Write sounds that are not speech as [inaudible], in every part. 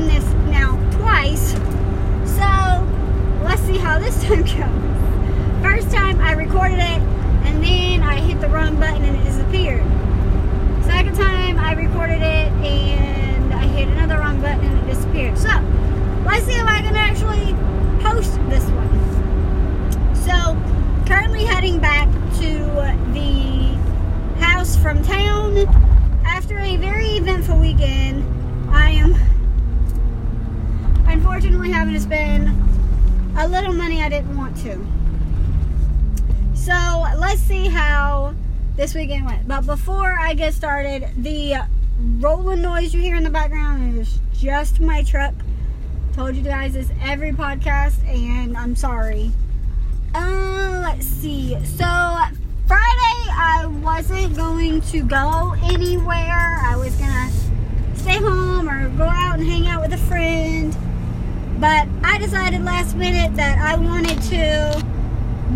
done this now twice. So let's see how this [laughs] time goes. First time I recorded it and then I hit the wrong button and it disappeared. Second time I recorded it and I hit another wrong button and it disappeared. So let's see if I can actually post this one. So currently heading back to the house from town after a very eventful weekend. I am having to spend a little money I didn't want to. So let's see how this weekend went. But before I get started, the rolling noise you hear in the background is just my truck. Told you guys this every podcast, and I'm sorry. Uh, let's see. So Friday, I wasn't going to go anywhere. I was gonna stay home or go out and hang out with a friend. But I decided last minute that I wanted to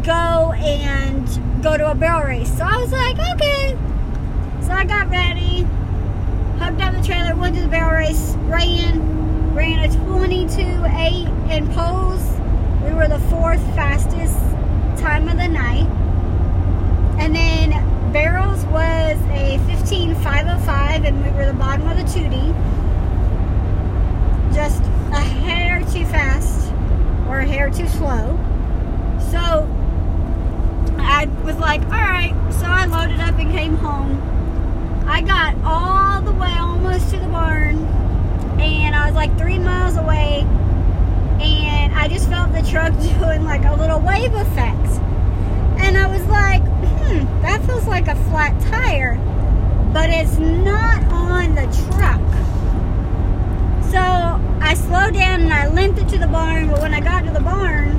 go and go to a barrel race. So I was like, okay. So I got ready, hugged up the trailer, went to the barrel race, ran, ran a 22.8 in poles. We were the fourth fastest time of the night. And then barrels was a 15.505 and we were the bottom of the 2D. Just a hair too fast or a hair too slow. So I was like, all right. So I loaded up and came home. I got all the way almost to the barn, and I was like three miles away, and I just felt the truck [laughs] doing like a little wave effect. And I was like, hmm, that feels like a flat tire, but it's not on the truck. So I slowed down and I limped it to the barn, but when I got to the barn,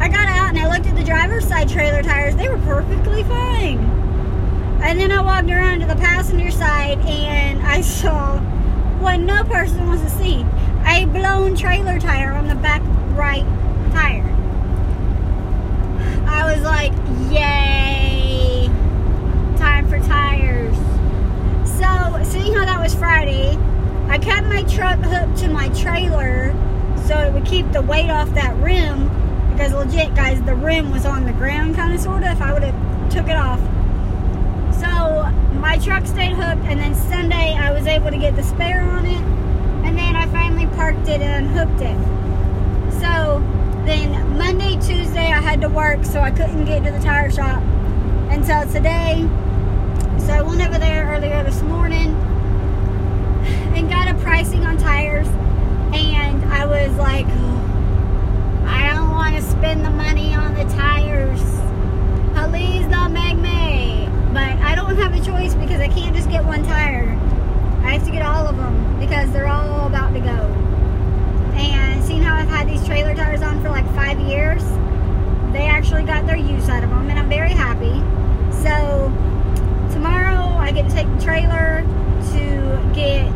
I got out and I looked at the driver's side trailer tires. They were perfectly fine. And then I walked around to the passenger side and I saw what no person wants to see a blown trailer tire on the back right tire. I was like, yay, time for tires. So, seeing how that was Friday, I kept my truck hooked to my trailer so it would keep the weight off that rim because legit guys the rim was on the ground kind of sort of if I would have took it off. So my truck stayed hooked and then Sunday I was able to get the spare on it and then I finally parked it and unhooked it. So then Monday Tuesday I had to work so I couldn't get to the tire shop until today. So I went over there earlier this morning and a pricing on tires and I was like I don't want to spend the money on the tires. Please don't make me. But I don't have a choice because I can't just get one tire. I have to get all of them because they're all about to go. And seeing how I've had these trailer tires on for like five years, they actually got their use out of them, and I'm very happy. So tomorrow I get to take the trailer to get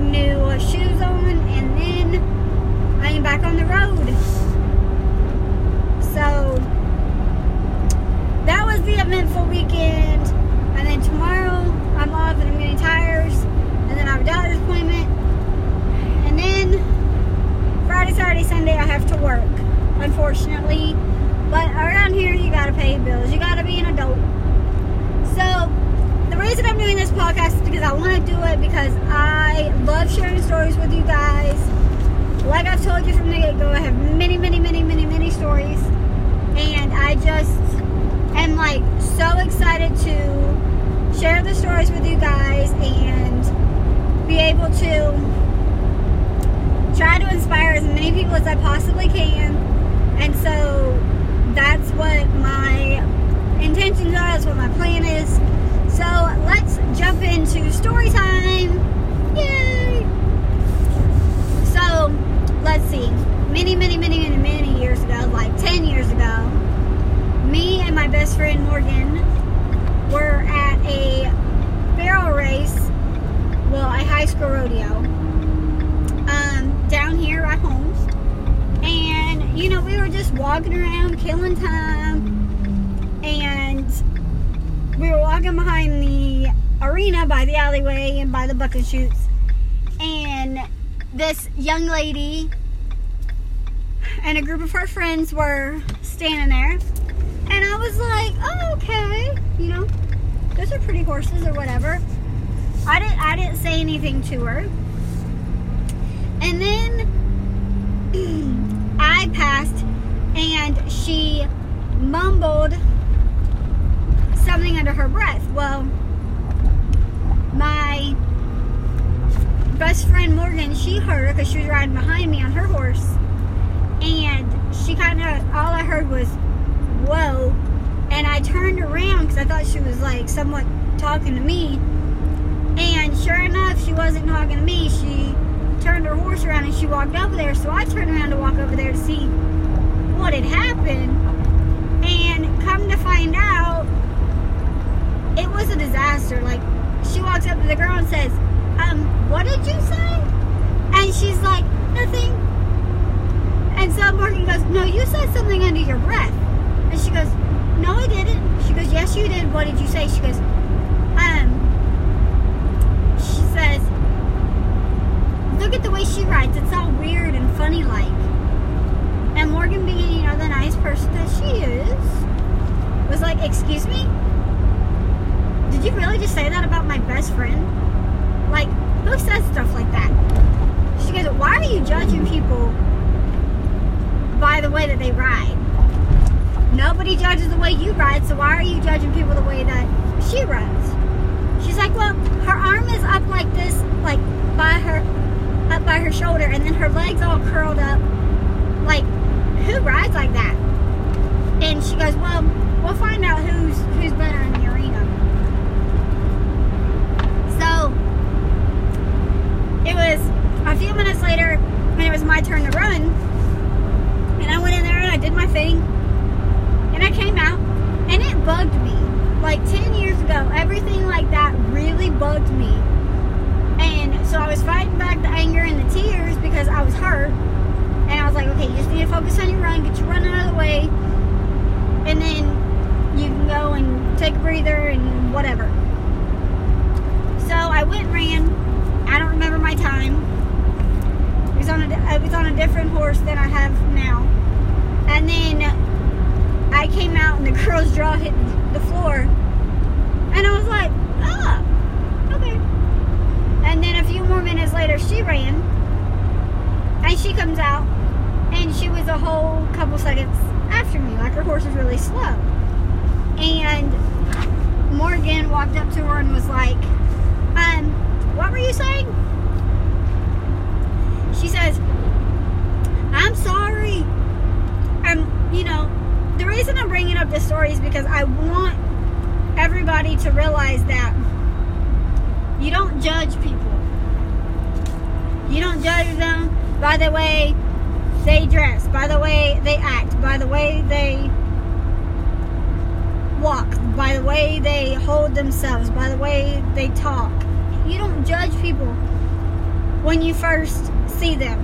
new shoes on, and then I am back on the road. So that was the eventful weekend. And then tomorrow I'm off and I'm getting tires. And then I have a doctor's appointment. And then Friday, Saturday, Sunday I have to work, unfortunately. But around here you gotta pay bills. You gotta be an adult. So the reason I'm doing this podcast because I want to do it because I love sharing stories with you guys. Like I've told you from the get-go, I have many, many, many, many, many stories and I just am like so excited to share the stories with you guys and be able to try to inspire as many people as I possibly can. And so that's what my intentions are, that's what my plan is. So let's jump into story time. Yay! So let's see many, many, many, many, many years ago, like 10 years ago, me and my best friend Morgan were at a barrel race, well, a high school rodeo, um, down here at home. And, you know, we were just walking around, killing time, walking behind the arena by the alleyway and by the bucking chutes. And this young lady and a group of her friends were standing there. And I was like, oh, okay, you know, those are pretty horses or whatever. I didn't I didn't say anything to her. And then [clears throat] I passed and she mumbled something under her breath. Well, my best friend Morgan, she heard her because she was riding behind me on her horse. And she kind of, all I heard was, whoa. And I turned around because I thought she was like somewhat talking to me. And sure enough, she wasn't talking to me. She turned her horse around and she walked over there. So I turned around to walk over there to see what had happened. And come to find out, it was a disaster. Like, she walks up to the girl and says, um, what did you say? And she's like, nothing. And so Morgan goes, no, you said something under your breath. And she goes, no, I didn't. She goes, yes, you did. What did you say? She goes, um, she says, look at the way she writes. It's all weird and funny like. And Morgan being, you know, the nice person that she is, was like, excuse me? Did you really just say that about my best friend? Like, who says stuff like that? She goes, why are you judging people by the way that they ride? Nobody judges so why are you judging people the way that she runs? She's like, well, her arm is up like this, like by her, up by her shoulder, and then her legs all curled up. Like, who rides like that? And she goes, well, we'll find out who's who's better in the arena. So it was a few minutes later when it was my turn to run, and I went in there and I did my thing, and I came out, and it bugged me. Like 10 years ago, everything like that really bugged me. And so I was fighting back the anger and the tears because I was hurt. And I was like, okay, you just need to focus on your run, get your run out of the way, and then you can go and take a breather and whatever. So I went and ran. I don't remember my time. It was on a, it was on a different horse than I have now. And then I came out and the girl's jaw hit the floor. And I was like, ah, okay. And then a few more minutes later, she ran. And she comes out. And she was a whole couple seconds after me. Like her horse was really slow. And Morgan walked up to her and was like, um, what were you saying? She says, I'm sorry. Um, you know, the reason I'm bringing up this story is because I want everybody to realize that you don't judge people. You don't judge them by the way they dress, by the way they act, by the way they walk, by the way they hold themselves, by the way they talk. You don't judge people when you first see them.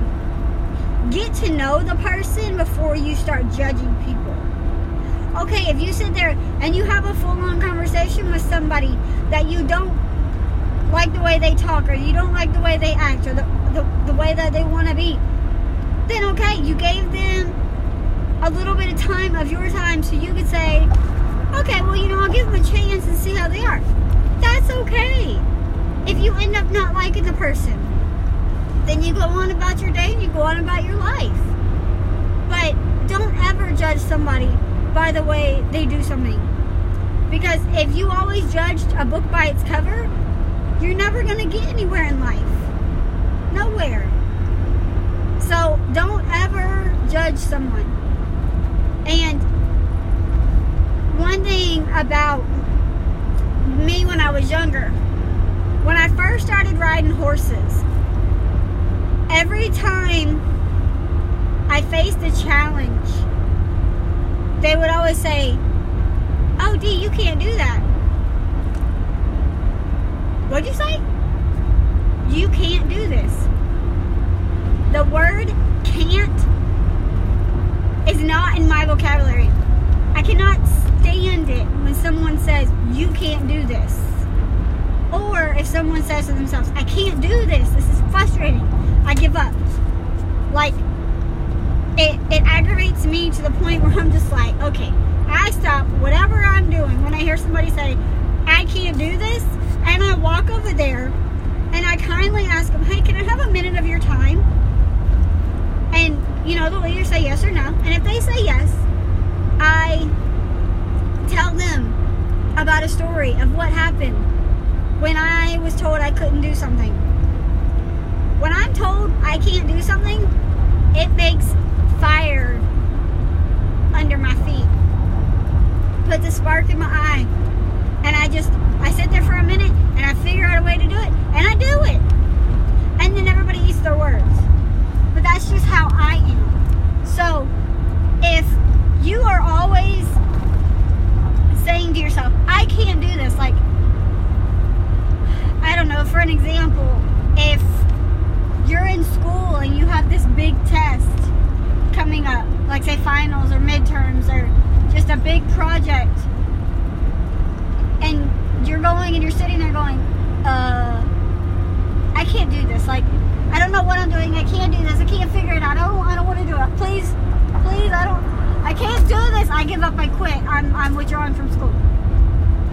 Get to know the person before you start judging people. Okay, if you sit there and you have a full on conversation with somebody that you don't like the way they talk or you don't like the way they act or the, the, the way that they want to be, then okay, you gave them a little bit of time of your time so you could say, okay, well, you know, I'll give them a chance and see how they are. That's okay. If you end up not liking the person, then you go on about your day and you go on about your life. But don't ever judge somebody by the way they do something. Because if you always judged a book by its cover, you're never going to get anywhere in life. Nowhere. So don't ever judge someone. And one thing about me when I was younger, when I first started riding horses, every time I faced a challenge, they would always say, Oh, Dee, you can't do that. What'd you say? You can't do this. The word can't is not in my vocabulary. I cannot stand it when someone says, You can't do this. Or if someone says to themselves, I can't do this, this is frustrating. I give up. Like, it, it aggravates me to the point where I'm just like, okay, I stop whatever I'm doing when I hear somebody say, I can't do this, and I walk over there and I kindly ask them, hey, can I have a minute of your time? And, you know, they'll either say yes or no. And if they say yes, I tell them about a story of what happened when I was told I couldn't do something. When I'm told I can't do something, it makes fire under my feet, puts a spark in my eye, and I just I sit there for a minute and I figure out a way to do it, and I do it, and then everybody eats their words. But that's just how I am. So if you are always saying to yourself, I can't do this, like I don't know, for an example, if you're in school and you have this big test coming up, like say finals or midterms or just a big project, and you're going and you're sitting there going, uh, I can't do this. Like, I don't know what I'm doing. I can't do this. I can't figure it out. I don't, I don't want to do it. Please, please, I don't, I can't do this. I give up. I quit. I'm, I'm withdrawing from school.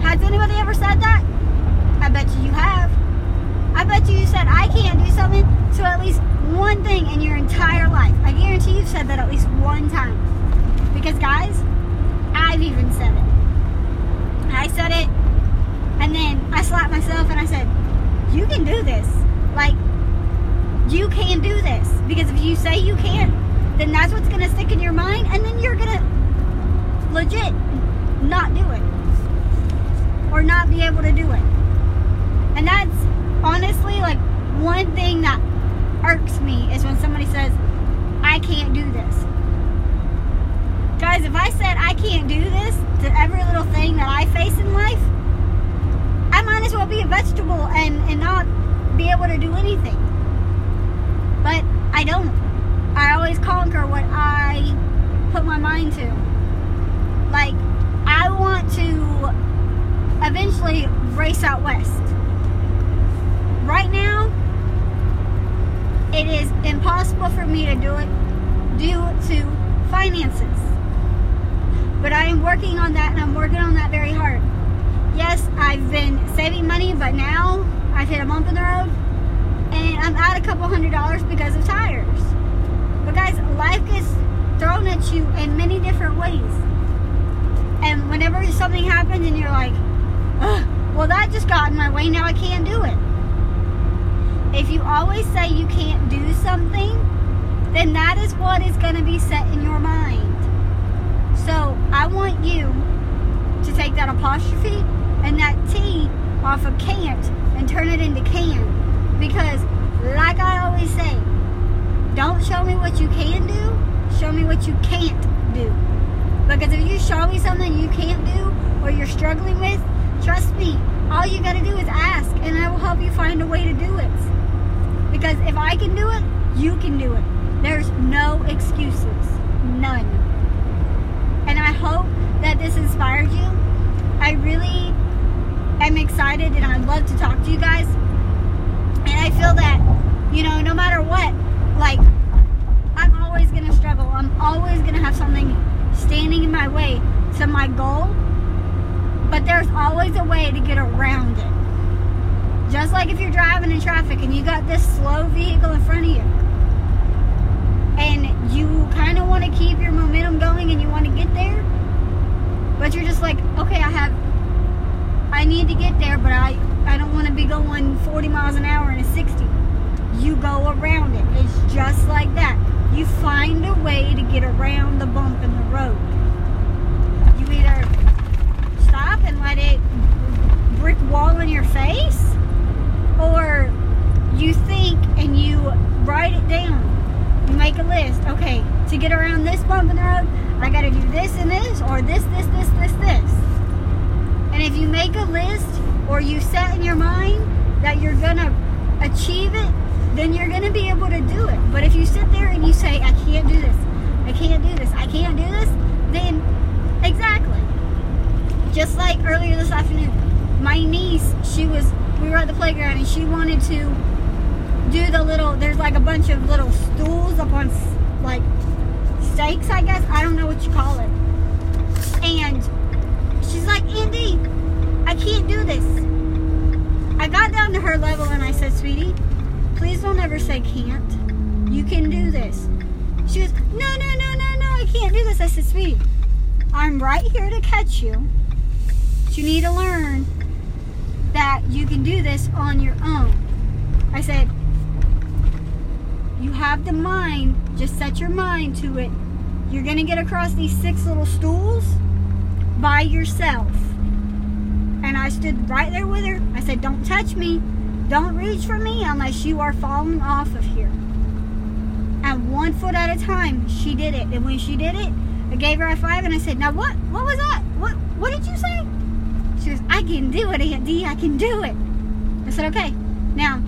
Has anybody ever said that? I bet you you have. I bet you you said, I can't do something to at least one thing in your entire life. I guarantee you've said that at least one time. Because, guys, I've even said it. I said it, and then I slapped myself and I said, You can do this. Like, you can do this. Because if you say you can't, then that's what's going to stick in your mind, and then you're going to legit not do it. Or not be able to do it. And that's honestly like one thing that irks me is when somebody says, I can't do this. Guys, if I said I can't do this to every little thing that I face in life, I might as well be a vegetable and, and not be able to do anything. But I don't. I always conquer what I put my mind to. Like, I want to eventually race out west. Right now, it is impossible for me to do it due to finances. But I am working on that and I'm working on that very hard. Yes, I've been saving money, but now I've hit a bump in the road and I'm out a couple hundred dollars because of tires. But guys, life gets thrown at you in many different ways. And whenever something happens and you're like, well, that just got in my way, now I can't do it. If you always say you can't do something, then that is what is going to be set in your mind. So I want you to take that apostrophe and that T off of can't and turn it into can. Because, like I always say, don't show me what you can do, show me what you can't do. Because if you show me something you can't do or you're struggling with, trust me, all you got to do is ask and I will help you find a way to do it. Because if I can do it, you can do it. There's no excuses. None. And I hope that this inspired you. I really am excited and I'd love to talk to you guys. And I feel that, you know, no matter what, like, I'm always going to struggle. I'm always going to have something standing in my way to my goal. But there's always a way to get around it. Just like if you're driving in traffic and you got this slow vehicle in front of you and you kind of want to keep your momentum going and you want to get there, but you're just like, okay, I have, I need to get there, but I, I don't want to be going 40 miles an hour in a 60. You go around it. It's just like that. You find a way to get around the bump in the road. You either stop and let it brick wall in your face, or you think and you write it down you make a list. Okay, to get around this bump in the road, I got to do this and this, or this, this, this, this, this. And if you make a list or you set in your mind that you're to achieve it, then you're to be able do it. But if you sit there and you say, I can't do this, I can't do this, I can't do this, then exactly. Just like earlier this afternoon, my niece, she was, we were at the playground and she wanted to do the little, there's like a bunch of little stools up on like stakes, I guess. I don't know what you call it. And she's like, Aunt D, I can't do this. I got down to her level and I said, sweetie, please don't ever say can't. You can do this. She goes, no, no, no, no, no, I can't do this. I said, sweetie, I'm right here to catch you. But you need to learn that you can do this on your own. I said, you have the mind, just set your mind to it. You're to get across these six little stools by yourself. And I stood right there with her. I said, don't touch me. Don't reach for me unless you are falling off of here. One foot at a time, she did it. And when she did it, I gave her a five and I said, now what, what was that? What, what did you say? She goes, I can do it, Aunt D. I can do it. I said, okay. Now,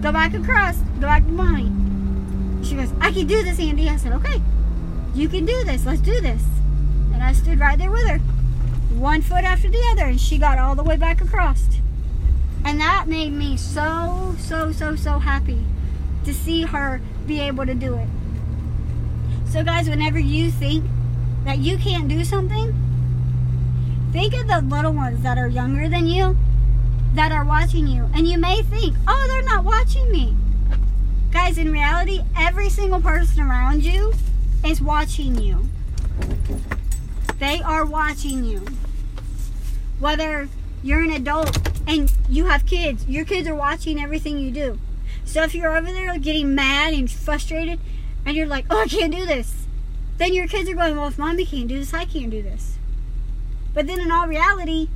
go back across. Go back to mommy. She goes, I can do this, Aunt D. I said, okay. You can do this. Let's do this. And I stood right there with her. One foot after the other. And she got all the way back across. And that made me so, so, so, so happy to see her be able to do it. So guys, whenever you think that you can't do something, think of the little ones that are younger than you that are watching you. And you may think, oh, they're not watching me. Guys, in reality, every single person around you is watching you. They are watching you. Whether you're an adult and you have kids, your kids are watching everything you do. So if you're over there getting mad and frustrated and you're like, oh, I can't do this, then your kids are going, well, if mommy can't do this, I can't do this. But then in all reality,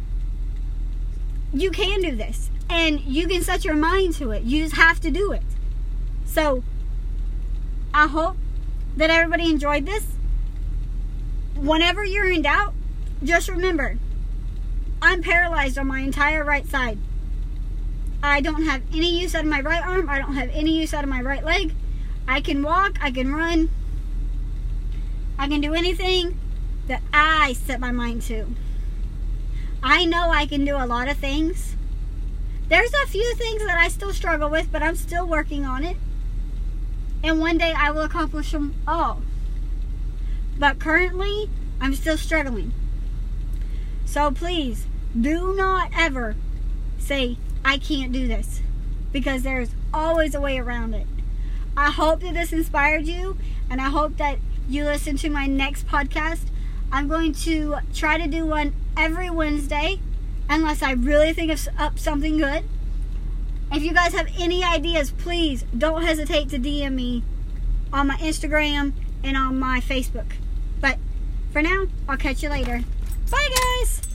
you can do this and you can set your mind to it. You just have to do it. So I hope that everybody enjoyed this. Whenever you're in doubt, just remember I'm paralyzed on my entire right side. I don't have any use out of my right arm. I don't have any use out of my right leg. I can walk, I can run, I can do anything that I set my mind to. I know I can do a lot of things. There's a few things that I still struggle with, but I'm still working on it. And one day I will accomplish them all. But currently, I'm still struggling. So please, do not ever say, I can't do this. Because there's always a way around it. I hope that this inspired you, and I hope that you listen to my next podcast. I'm going to try to do one every Wednesday, unless I really think of up something good. If you guys have any ideas, please don't hesitate to DM me on my Instagram and on my Facebook. But for now, I'll catch you later. Bye, guys.